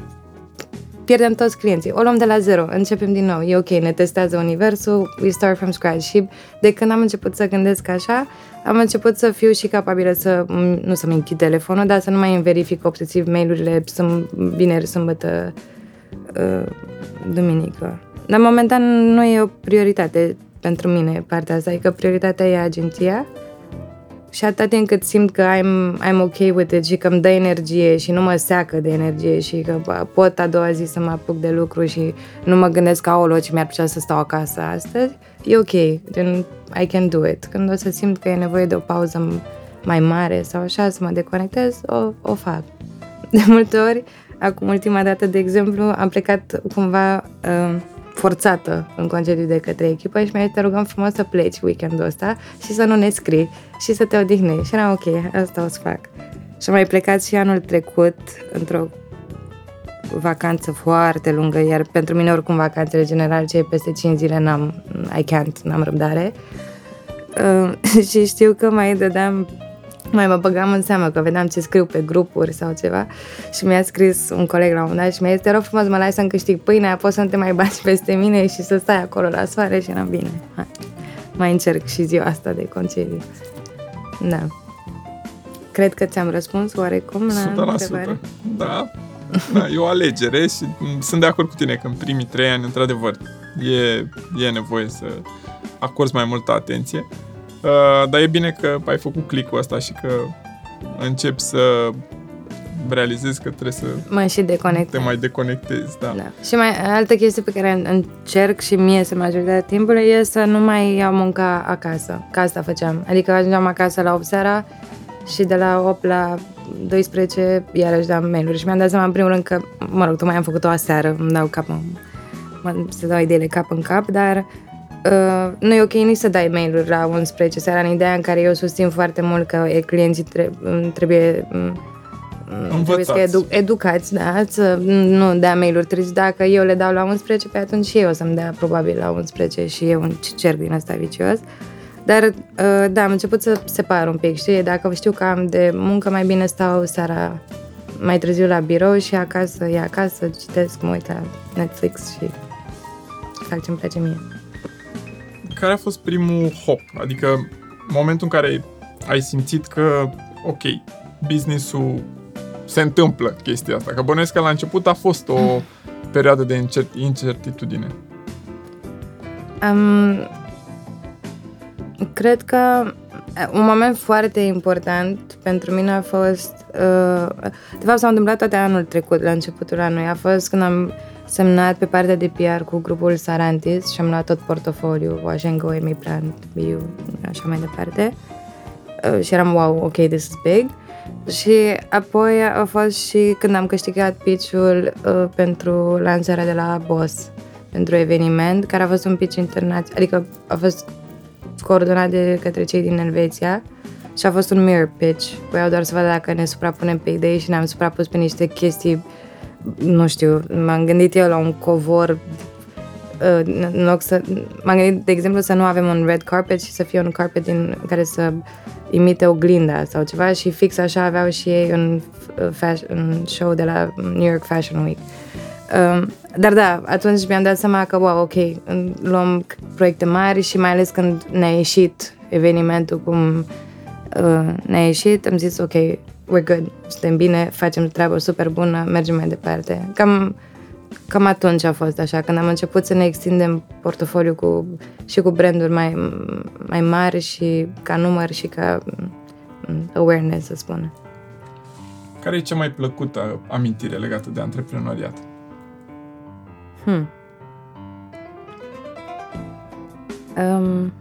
pierdem toți clienții. O luăm de la zero, începem din nou, e ok, ne testează universul, we start from scratch. Și de când am început să gândesc așa, am început să fiu și capabilă să, nu să-mi închid telefonul, dar să nu mai îmi verific obsesiv mail-urile sunt vineri, sâmbătă, uh, duminică. Dar momentan nu e o prioritate pentru mine partea asta, adică prioritatea e agenția și atât timp cât simt că I'm, I'm ok with it și că îmi dă energie și nu mă seacă de energie și că bă, pot a doua zi să mă apuc de lucru și nu mă gândesc ca o ce mi-ar plăcea să stau acasă astăzi, e ok, then I can do it. Când o să simt că e nevoie de o pauză mai mare sau așa să mă deconectez, o, o fac. De multe ori, acum ultima dată, de exemplu, am plecat cumva uh, forțată în concediu de către echipă și mi-a te rugăm frumos să pleci weekendul ăsta și să nu ne scrii și să te odihnești. Și era ok, asta o să fac. Și am mai plecat și anul trecut într-o vacanță foarte lungă, iar pentru mine oricum vacanțele general ce peste 5 zile n-am, I can't, n-am răbdare. Uh, și știu că mai dădeam mai mă băgam în seamă că vedeam ce scriu pe grupuri sau ceva și mi-a scris un coleg la un moment dat și mi-a zis, te rog frumos, mă lași să-mi câștig pâinea, poți să nu te mai bați peste mine și să stai acolo la soare și eram bine. Hai. Mai încerc și ziua asta de concediu. Da. Cred că ți-am răspuns oarecum la 100%. întrebare. Da. da, e o alegere și sunt de acord cu tine că în primii trei ani, într-adevăr, e, e nevoie să acorzi mai multă atenție. Uh, dar e bine că ai făcut click-ul ăsta și că începi să realizezi că trebuie să mai și deconectezi. te mai deconectezi. Da. da. Și mai altă chestie pe care încerc și mie să majoritatea timpului e să nu mai iau munca acasă. Ca asta făceam. Adică ajungeam acasă la 8 seara și de la 8 la 12 iarăși dam mail-uri și mi-am dat seama în primul rând că, mă rog, tocmai am făcut-o aseară, îmi dau cap în, să dau ideile cap în cap, dar Uh, nu e ok nici să dai mail-uri la 11 seara în ideea în care eu susțin foarte mult că clienții trebuie, trebuie Trebuie să edu- educați, da, să nu dea mail-uri trist. Dacă eu le dau la 11, pe atunci și eu o să-mi dea probabil la 11 și e un cerc din asta vicios. Dar, uh, da, am început să separ un pic, știi? Dacă știu că am de muncă, mai bine stau seara mai târziu la birou și acasă, e acasă, citesc, mă uit la Netflix și fac ce-mi place mie care a fost primul hop? Adică momentul în care ai simțit că, ok, businessul se întâmplă chestia asta. Că bănuiesc că la început a fost o perioadă de incert- incertitudine. Um, cred că un moment foarte important pentru mine a fost, uh, de fapt s-a întâmplat toate anul trecut, la începutul anului, a fost când am semnat pe partea de PR cu grupul Sarantis și am luat tot portofoliu, Washengo, Emi Brand, Biu, așa mai departe. Uh, și eram, wow, ok, this is big. Și apoi a fost și când am câștigat pitch-ul uh, pentru lansarea de la Boss, pentru eveniment, care a fost un pitch internațional, adică a fost coordonat de către cei din Elveția și a fost un mirror pitch. Voiau doar să vadă dacă ne suprapunem pe idei și ne-am suprapus pe niște chestii, nu știu, m-am gândit eu la un covor uh, în loc să, m-am gândit, de exemplu, să nu avem un red carpet și să fie un carpet din care să imite oglinda sau ceva și fix așa aveau și ei un, uh, fashion, un show de la New York Fashion Week. Um, dar da, atunci mi-am dat seama că, wow, ok, luăm proiecte mari și mai ales când ne-a ieșit evenimentul cum uh, ne-a ieșit, am zis, ok, we're good, suntem bine, facem treabă super bună, mergem mai departe. Cam, cam atunci a fost așa, când am început să ne extindem portofoliu cu, și cu branduri mai, mai mari și ca număr și ca mm, awareness, să spun. Care e cea mai plăcută amintire legată de antreprenoriat? Hmm. Um.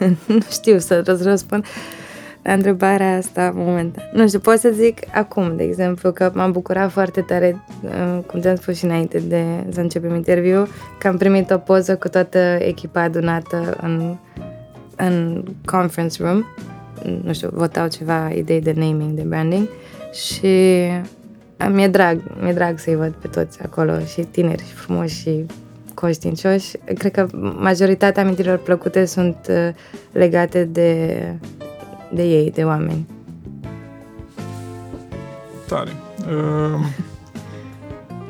nu știu să răspund la întrebarea asta momentan. Nu știu, pot să zic acum, de exemplu, că m-am bucurat foarte tare, uh, cum ți-am spus și înainte de să începem interviu, că am primit o poză cu toată echipa adunată în, în conference room. Nu știu, votau ceva idei de naming, de branding. Și mi-e drag, mi-e drag să-i văd pe toți acolo, și tineri, și frumoși, și conștiincioși. Cred că majoritatea amintirilor plăcute sunt uh, legate de, de ei, de oameni. Tare. Uh,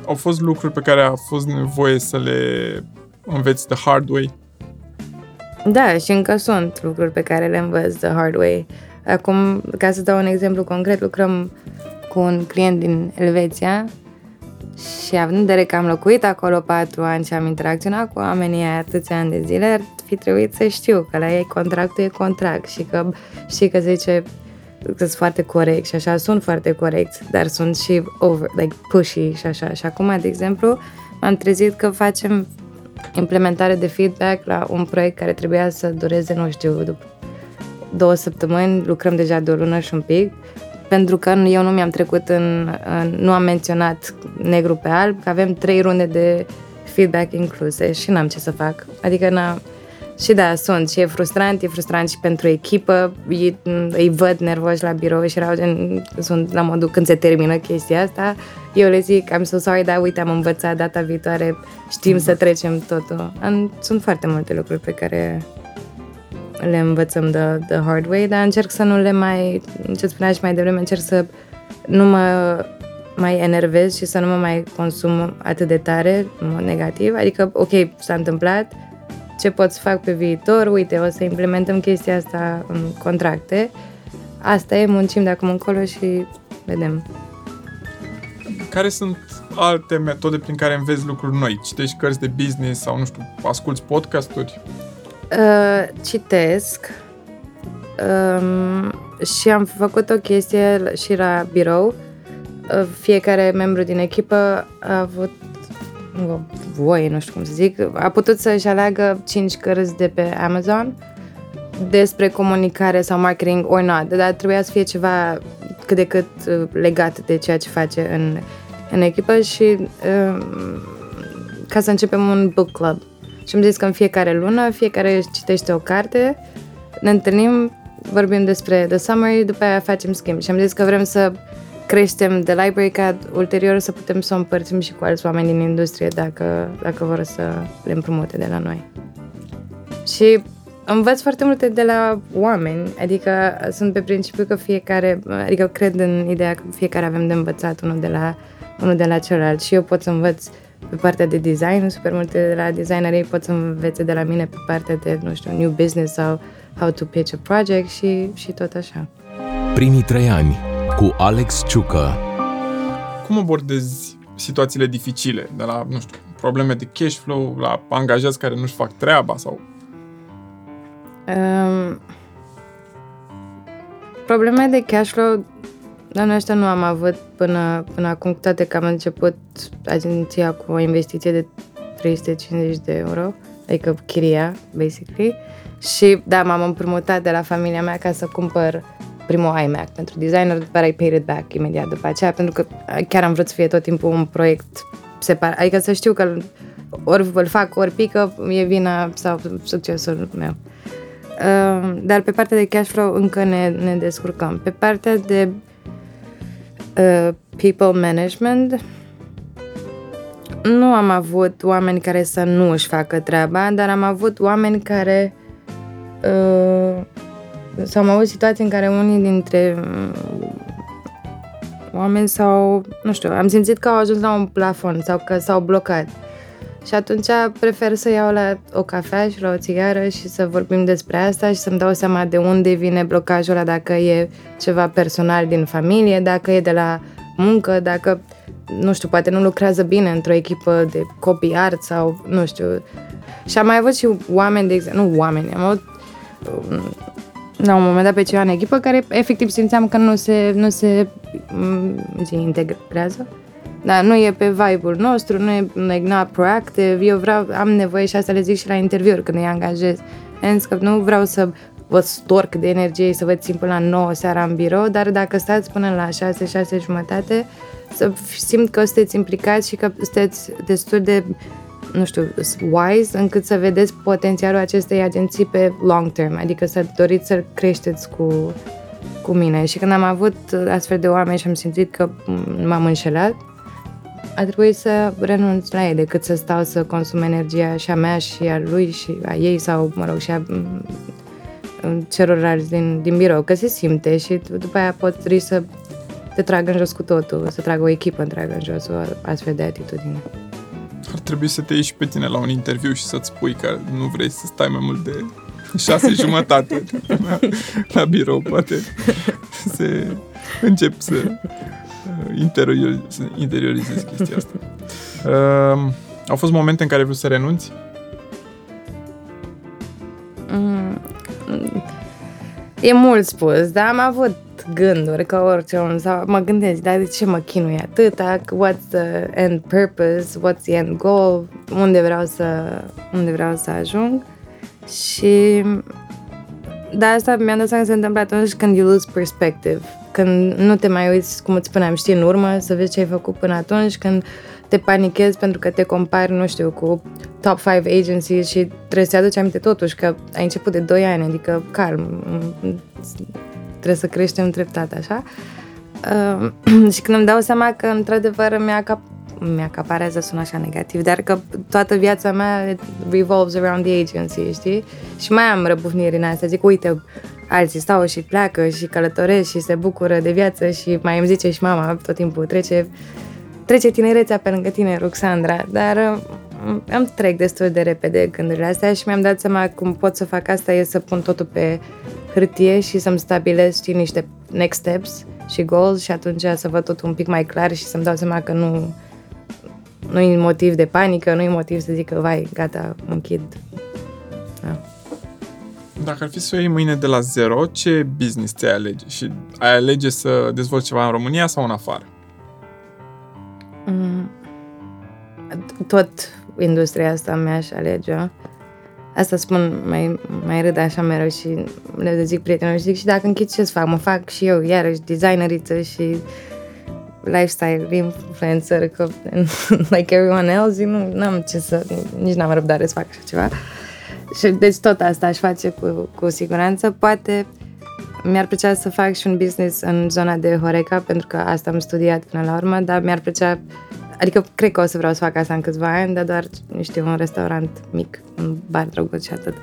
au fost lucruri pe care a fost nevoie să le înveți the hard way? Da, și încă sunt lucruri pe care le învăț the hard way. Acum, ca să dau un exemplu concret, lucrăm cu un client din Elveția și având în vedere că am locuit acolo patru ani și am interacționat cu oamenii aia atâția ani de zile, ar fi trebuit să știu că la ei contractul e contract și că știi că zice că sunt foarte corect și așa, sunt foarte corect, dar sunt și over, like pushy și așa. Și acum, de exemplu, m-am trezit că facem implementare de feedback la un proiect care trebuia să dureze, nu știu, după două săptămâni, lucrăm deja de o lună și un pic, pentru că eu nu mi-am trecut în, în nu am menționat negru pe alb, că avem trei runde de feedback incluse și n-am ce să fac. Adică n-am, și da, sunt și e frustrant, e frustrant și pentru echipă, îi, îi văd nervoși la birou și erau gen, sunt la modul când se termină chestia asta, eu le zic, I'm so sorry, dar uite, am învățat data viitoare, știm să trecem totul. Sunt foarte multe lucruri pe care le învățăm the, the hard way, dar încerc să nu le mai, ce spunea și mai devreme, încerc să nu mă mai enervez și să nu mă mai consum atât de tare, în mod negativ. Adică, ok, s-a întâmplat, ce pot să fac pe viitor, uite, o să implementăm chestia asta în contracte. Asta e, muncim de acum încolo și vedem. Care sunt alte metode prin care înveți lucruri noi? Citești cărți de business sau, nu știu, asculți podcasturi? Uh, citesc um, și am făcut o chestie și la birou. Uh, fiecare membru din echipă a avut voie, nu știu cum să zic, a putut să-și aleagă 5 cărți de pe Amazon despre comunicare sau marketing or not, dar trebuia să fie ceva cât de cât uh, legat de ceea ce face în, în echipă și um, ca să începem un book club. Și am zis că în fiecare lună, fiecare citește o carte, ne întâlnim, vorbim despre The Summary, după aia facem schimb. Și am zis că vrem să creștem de library ca ulterior să putem să o împărțim și cu alți oameni din industrie dacă, dacă vor să le împrumute de la noi. Și învăț foarte multe de la oameni, adică sunt pe principiu că fiecare, adică cred în ideea că fiecare avem de învățat unul de la, unul de la celălalt și eu pot să învăț pe partea de design, super multe de la designeri pot să învețe de la mine pe partea de, nu știu, new business sau how to pitch a project și, și tot așa. Primii trei ani cu Alex Ciucă. Cum abordezi situațiile dificile, de la, nu știu, probleme de cash flow, la angajați care nu-și fac treaba sau... Um, probleme de cash flow, Doamne, ăștia nu am avut până, până acum, cu toate că am început agenția cu o investiție de 350 de euro, adică chiria, basically. Și da, m-am împrumutat de la familia mea ca să cumpăr primul iMac pentru designer, după care I paid it back imediat după aceea, pentru că chiar am vrut să fie tot timpul un proiect separat, adică să știu că ori îl fac, ori pică, e vina sau succesul meu. Uh, dar pe partea de cash flow încă ne, ne descurcăm. Pe partea de uh, people management, nu am avut oameni care să nu își facă treaba, dar am avut oameni care uh, sau am avut situații în care unii dintre mm, oameni sau, nu știu, am simțit că au ajuns la un plafon sau că s-au blocat. Și atunci prefer să iau la o cafea și la o țigară și să vorbim despre asta și să-mi dau seama de unde vine blocajul ăla, dacă e ceva personal din familie, dacă e de la muncă, dacă, nu știu, poate nu lucrează bine într-o echipă de copii art sau, nu știu. Și am mai avut și oameni, de exemplu, nu oameni, am avut la un moment dat pe ceva în echipă care efectiv simțeam că nu se, nu se zi, integrează. Dar nu e pe vibe-ul nostru, nu e like, not proactive. Eu vreau, am nevoie și asta le zic și la interviuri când îi angajez. Hence că nu vreau să vă storc de energie să vă țin până la 9 seara în birou, dar dacă stați până la 6, 6 jumătate, să simt că sunteți implicați și că sunteți destul de nu știu, wise încât să vedeți potențialul acestei agenții pe long term, adică să doriți să creșteți cu, cu mine. Și când am avut astfel de oameni și am simțit că m-am înșelat, a trebuit să renunț la ei decât să stau să consum energia și a mea și a lui și a ei sau, mă rog, și a celorlalți din, din birou, că se simte și după aia pot să te tragă în jos cu totul, să tragă o echipă întreagă în jos, o astfel de atitudine. Ar trebui să te ieși pe tine la un interviu și să-ți spui că nu vrei să stai mai mult de șase jumătate. La, la birou, poate. Se încep să uh, interiorizezi, să interiorizezi chestia asta. Uh, au fost momente în care vrei să renunți? Mm, e mult spus, dar am avut gânduri ca orice om sau mă gândesc, dar de ce mă chinui atâta, what's the end purpose, what's the end goal, unde vreau să, unde vreau să ajung? Și da, asta mi-am dat seama că se întâmplă atunci când you lose perspective, când nu te mai uiți, cum îți spuneam, știi în urmă, să vezi ce ai făcut până atunci, când te panichezi pentru că te compari, nu știu, cu top 5 agencies și trebuie să-i aduci aminte totuși că ai început de 2 ani, adică calm, trebuie să creștem treptat, așa. Uh, și când îmi dau seama că, într-adevăr, mi-a cap mi-acaparează, sună așa negativ, dar că toată viața mea revolves around the agency, știi? Și mai am răbufniri în asta, zic, uite, alții stau și pleacă și călătoresc și se bucură de viață și mai îmi zice și mama tot timpul, trece, trece tinerețea pe lângă tine, Ruxandra, dar uh, am trec destul de repede gândurile astea și mi-am dat seama cum pot să fac asta e să pun totul pe hârtie și să-mi stabilesc știi, niște next steps și goals și atunci să văd tot un pic mai clar și să-mi dau seama că nu nu e motiv de panică, nu e motiv să zic că vai, gata, închid. Da. Dacă ar fi să o iei mâine de la zero, ce business ți-ai alege? Și ai alege să dezvolți ceva în România sau în afară? Mm, tot industria asta mi-aș alege. Asta spun, mai, mai râd așa mereu și le zic prietenilor și zic și dacă închid ce să fac? Mă fac și eu iarăși designeriță și lifestyle influencer că, like everyone else, nu am ce să, nici n-am răbdare să fac așa ceva. Și deci tot asta aș face cu, cu siguranță. Poate mi-ar plăcea să fac și un business în zona de Horeca, pentru că asta am studiat până la urmă, dar mi-ar plăcea Adică cred că o să vreau să fac asta în câțiva ani, dar doar, nu știu, un restaurant mic, un bar drăguț și atât.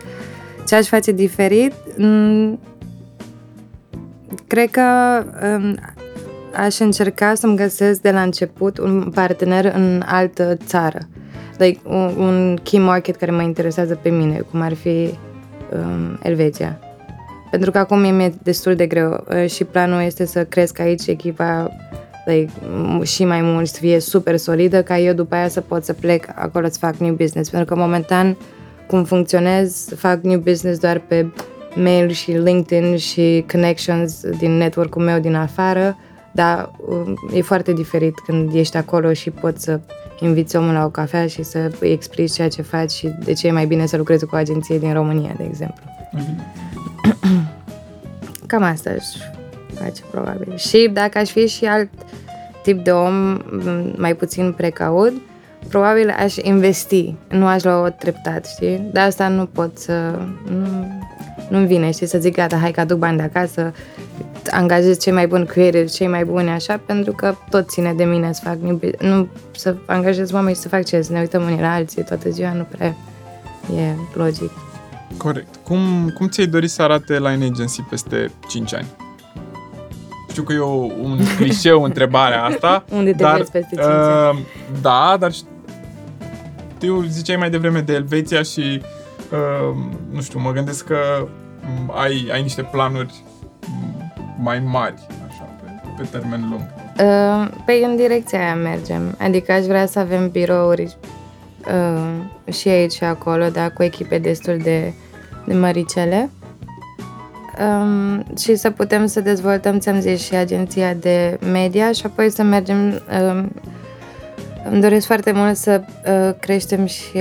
Ce aș face diferit? Mm, cred că um, aș încerca să-mi găsesc de la început un partener în altă țară. Like, un, un key market care mă interesează pe mine, cum ar fi um, Elveția. pentru că acum mi-e destul de greu uh, și planul este să cresc aici echipa like, m- și mai mult, să fie super solidă, ca eu după aia să pot să plec acolo să fac new business. Pentru că momentan, cum funcționez, fac new business doar pe mail și LinkedIn și connections din network-ul meu din afară, dar um, e foarte diferit când ești acolo și poți să inviți omul la o cafea și să îi explici ceea ce faci și de ce e mai bine să lucrezi cu o agenție din România, de exemplu. Cam asta aș face probabil. Și dacă aș fi și alt tip de om m, mai puțin precaut, probabil aș investi, nu aș lua o treptat, știi? De asta nu pot să... Nu, nu-mi vine, știi, să zic gata, hai că aduc bani de acasă, angajez cei mai buni creative, cei mai buni așa, pentru că tot ține de mine să fac, new business. nu să angajez oameni și să fac ce, să ne uităm unii la alții toată ziua, nu prea e logic. Corect. Cum, cum ți-ai dorit să arate Line Agency peste 5 ani? Știu că e o, un clișeu întrebarea asta. Unde te dar, vezi peste cinci ani? uh, Da, dar știu, ziceai mai devreme de Elveția și uh, nu știu, mă gândesc că m, ai, ai niște planuri m, mai mari, așa, pe, pe termen lung. Uh, Păi în direcția aia mergem. Adică aș vrea să avem birouri uh, și aici și acolo, dar cu echipe destul de, de măricele. Um, și să putem să dezvoltăm, ți-am zis, și agenția de media și apoi să mergem... Um, îmi doresc foarte mult să uh, creștem și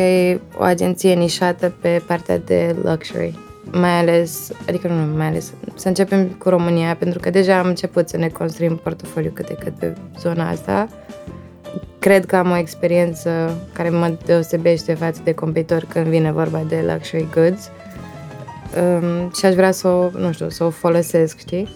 o agenție nișată pe partea de luxury. Mai ales, adică nu mai ales, să începem cu România, pentru că deja am început să ne construim portofoliu cât de cât pe zona asta. Cred că am o experiență care mă deosebește față de competitori când vine vorba de luxury goods. Um, și aș vrea să o, nu știu, să o folosesc, știi?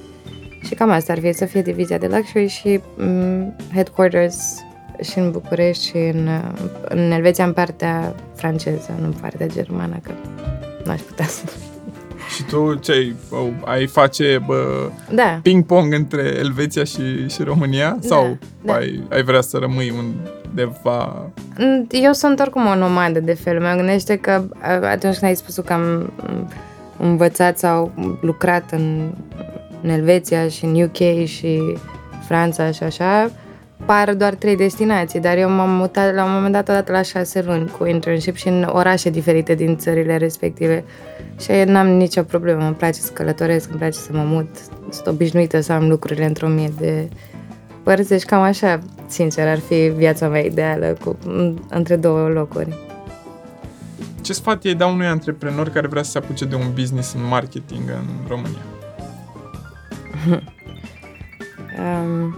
Și cam asta ar fi, să fie divizia de luxury și um, headquarters și în București și în, uh, în Elveția în partea franceză, nu în partea germană, că n-aș putea să... Și tu ce ai, oh, ai face bă, Da, ping-pong între Elveția și, și România? Sau da. Ai, ai vrea să rămâi undeva... eu sunt oricum o nomadă de fel. Mă gândește că uh, atunci când ai spus că am um, învățat sau lucrat în, în Elveția și în UK și Franța și așa, par doar trei destinații, dar eu m-am mutat la un moment dat odată la șase luni cu internship și în orașe diferite din țările respective. Și n-am nicio problemă, îmi place să călătoresc, îmi place să mă mut, sunt obișnuită să am lucrurile într-o mie de părți, deci cam așa, sincer, ar fi viața mea ideală cu, între două locuri. Ce sfat ai da unui antreprenor care vrea să se apuce de un business în marketing în România? Um,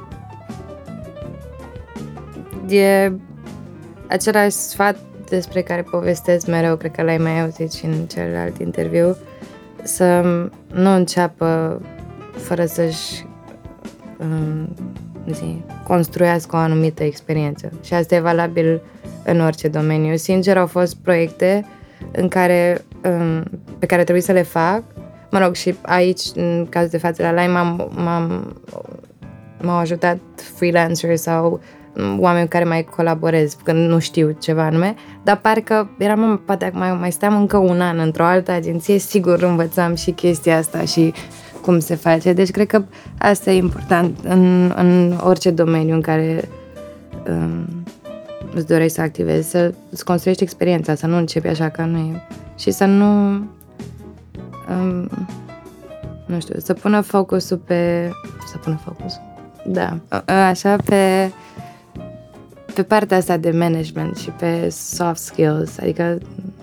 e același sfat despre care povestesc mereu, cred că l-ai mai auzit și în celălalt interviu, să nu înceapă fără să-și um, zi, construiască o anumită experiență. Și asta e valabil în orice domeniu. Sincer, au fost proiecte în care, um, pe care trebuie să le fac. Mă rog, și aici, în cazul de față la Lime, m-am, m-am, m-au ajutat freelanceri sau mm, oameni cu care mai colaborez când nu știu ceva anume, dar parcă eram, "Mă, poate mai, mai steam încă un an într-o altă agenție, sigur învățam și chestia asta și cum se face. Deci cred că asta e important în, în orice domeniu în care um, îți dorești să activezi, să îți construiești experiența, să nu începi așa că nu e. Și să nu um, nu știu, să pună focusul pe să pună focusul. Da, a- a- așa pe pe partea asta de management și pe soft skills, adică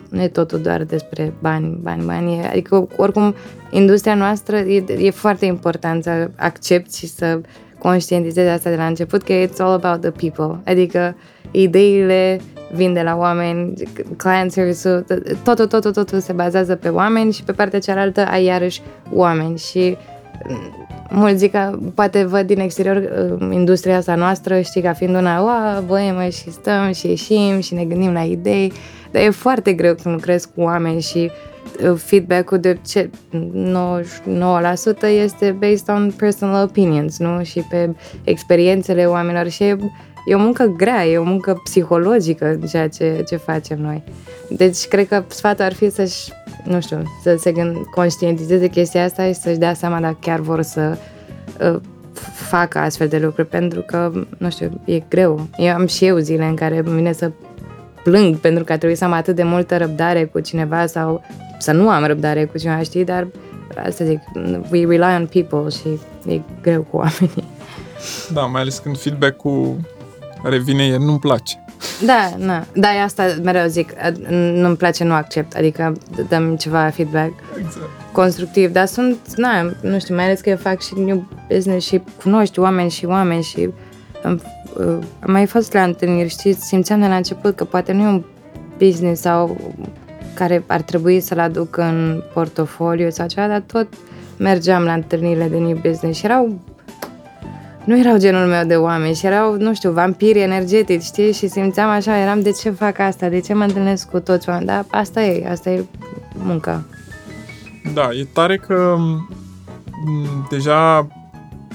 nu e totul doar despre bani, bani, bani, e- adică oricum industria noastră e, e foarte important să accepti și să conștientizezi asta de la început, că it's all about the people, adică ideile vin de la oameni, client service-ul, totul, totul, totul se bazează pe oameni și pe partea cealaltă ai iarăși oameni. Și mulți zic că poate văd din exterior uh, industria asta noastră, știi, ca fiind una, oa, boemă și stăm și ieșim și ne gândim la idei, dar e foarte greu când lucrezi cu oameni și uh, feedback-ul de ce 99% este based on personal opinions, nu? Și pe experiențele oamenilor și e, e o muncă grea, e o muncă psihologică ceea ce, ce facem noi. Deci cred că sfatul ar fi să-și, nu știu, să se gând, conștientizeze chestia asta și să-și dea seama dacă chiar vor să uh, facă astfel de lucruri, pentru că, nu știu, e greu. Eu am și eu zile în care îmi vine să plâng pentru că a trebuit să am atât de multă răbdare cu cineva sau să nu am răbdare cu cineva, știi, dar asta zic, we rely on people și e greu cu oamenii. Da, mai ales când feedback-ul revine, el nu-mi place. Da, na. Da, e asta mereu zic, nu-mi place, nu accept, adică dăm ceva feedback Exact. constructiv, dar sunt, na, nu știu, mai ales că eu fac și new business și cunoști oameni și oameni și am, uh, am mai fost la întâlniri, știți, simțeam de la început că poate nu e un business sau care ar trebui să-l aduc în portofoliu sau ceva, dar tot mergeam la întâlnirile de new business și erau nu erau genul meu de oameni și erau, nu știu, vampiri energetici, știi? Și simțeam așa, eram, de ce fac asta? De ce mă întâlnesc cu toți oameni? Dar asta e, asta e munca. Da, e tare că m, deja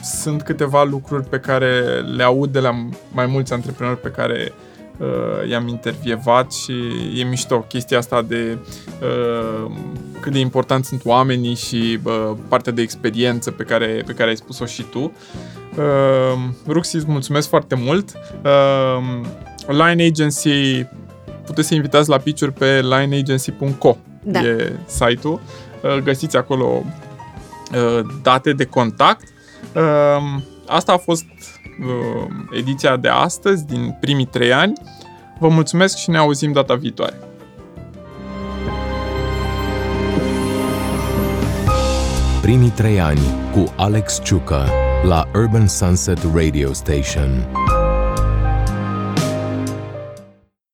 sunt câteva lucruri pe care le aud de la mai mulți antreprenori pe care uh, i-am intervievat și e mișto chestia asta de uh, cât de important sunt oamenii și uh, partea de experiență pe care, pe care ai spus-o și tu. Uh, Ruxi, îți mulțumesc foarte mult. Uh, Line Agency, puteți să invitați la pitch pe lineagency.co. Da. E site-ul. Uh, găsiți acolo uh, date de contact. Uh, Asta a fost uh, ediția de astăzi, din primii trei ani. Vă mulțumesc și ne auzim data viitoare. Primii trei ani cu Alex Ciucă la Urban Sunset Radio Station.